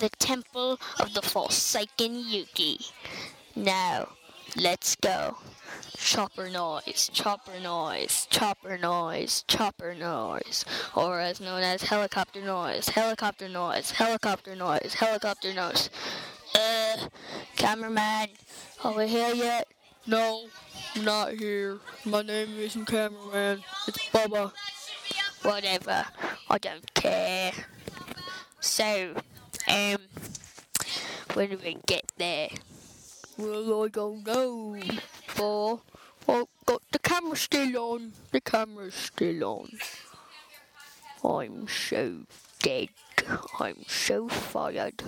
the temple of the Forsaken Yuki. Now, let's go. Chopper noise, chopper noise, chopper noise, chopper noise, or as known as helicopter noise, helicopter noise, helicopter noise, helicopter noise. Uh, cameraman, are we here yet? No, not here. My name isn't Cameraman. It's Bubba. Whatever, I don't care. So, um, when we get there? Well, I don't know. For oh, got the camera still on. The camera's still on. I'm so dead. I'm so fired.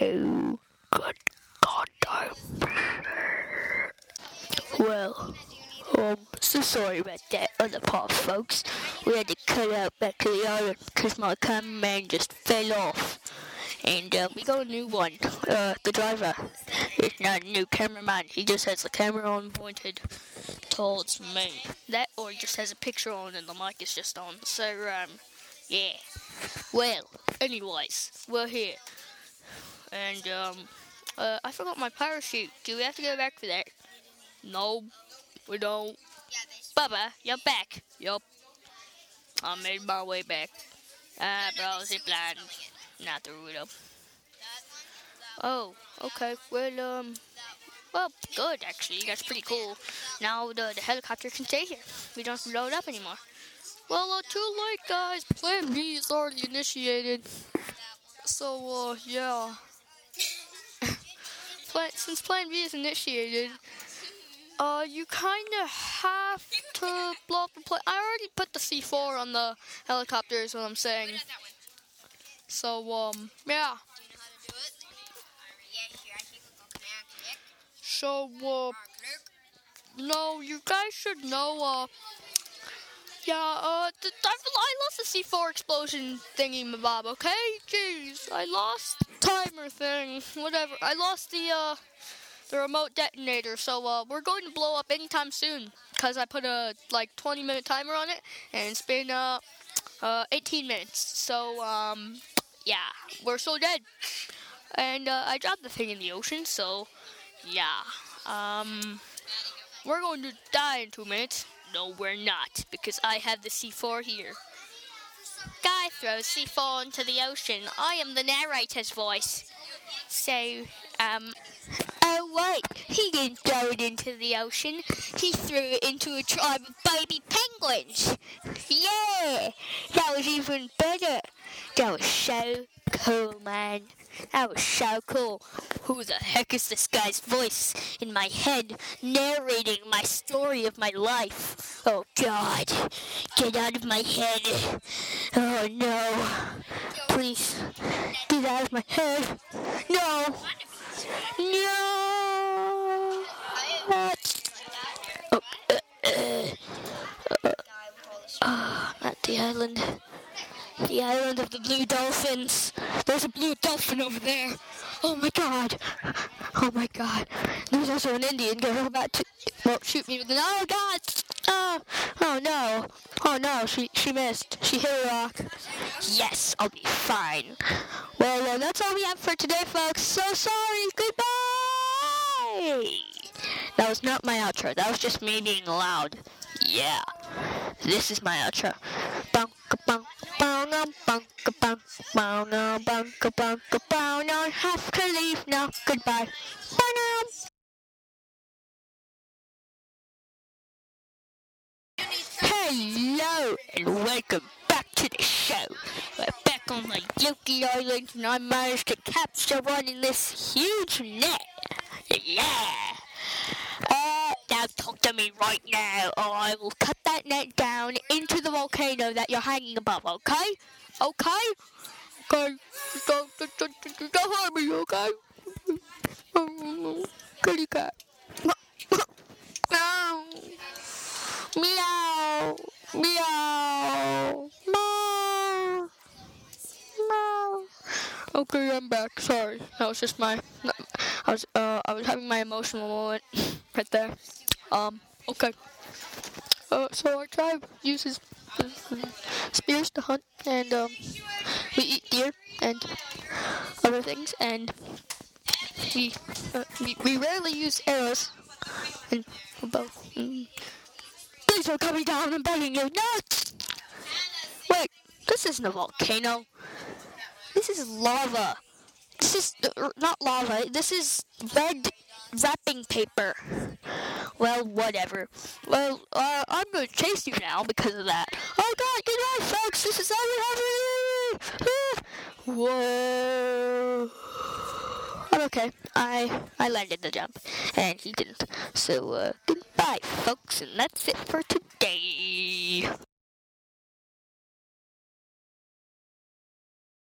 Oh, good God, I'm... Well, um, so sorry about that on the part, folks. We had to cut out back to the island because my cameraman just fell off. And uh, we got a new one. Uh, the driver is not a new cameraman. He just has the camera on pointed towards me. That or he just has a picture on and the mic is just on. So, um, yeah. Well, anyways, we're here. And, um, uh, I forgot my parachute. Do we have to go back for that? No, we don't. Bubba, you're back. Yup. I made my way back. Ah, bro, zip line. Not the Rudolph. Oh, okay. Well, um, well, good actually. That's pretty cool. Now the, the helicopter can stay here. We don't to load up anymore. Well, uh, too late, guys. Plan B is already initiated. So, uh, yeah. Plan, since Plan B is initiated, uh, you kind of have to blow up the plane. I already put the C4 on the helicopter, is what I'm saying. So, um, yeah. So, uh, no, you guys should know, uh, yeah, uh, th- I, lost the C4 explosion thingy, mabob, okay? Jeez, I lost timer thing, whatever. I lost the, uh, the remote detonator, so, uh, we're going to blow up anytime soon, because I put a, like, 20 minute timer on it, and it's been, uh, uh, 18 minutes. So, um, yeah, we're so dead. And, uh, I dropped the thing in the ocean, so, yeah, um, we're going to die in two minutes. No, we're not, because I have the C4 here. Guy throws C4 into the ocean. I am the narrator's voice. So, um, oh wait, he didn't throw it into the ocean. He threw it into a tribe of baby penguins. Yeah, that was even better. That was so cool, man. That was so cool. Who the heck is this guy's voice in my head narrating my story of my life? Oh God, get out of my head. Oh no. Please, get out of my head. No. No. Oh, at the island. The island of the blue dolphins. There's a blue dolphin over there. Oh my god. Oh my god. There's also an Indian girl about to well, shoot me with an oh god. Oh, oh no. Oh no, she she missed. She hit a rock. Yes, I'll be fine. Well, well, that's all we have for today, folks. So sorry. Goodbye. That was not my outro. That was just me being loud. Yeah. This is my outro. Have to leave now. Goodbye. Hello and welcome back to the show. We're back on the Yuki Island and I managed to capture one in this huge net. Yeah. Uh, now talk to me right now, or I will cut that net down into the volcano that you're hanging above, okay? Okay? Okay, don't, don't, don't, don't, hurt me, okay? Kitty cat. Meow. Meow. Meow. Meow. Okay, I'm back. Sorry, that was just my. I was uh I was having my emotional moment right there. Um. Okay. Uh, so our tribe uses spears to hunt, and um, we eat deer and other things, and we uh, we, we rarely use arrows and bow. Mm. Things are coming down and biting you. nuts. Wait, this isn't a volcano. This is lava. This is uh, not lava. This is red wrapping paper. Well, whatever. Well, uh, I'm gonna chase you now because of that. Oh god, good night, folks. This is how we have. Whoa. Okay. I I landed the jump, and he didn't. So uh, goodbye, folks, and that's it for today.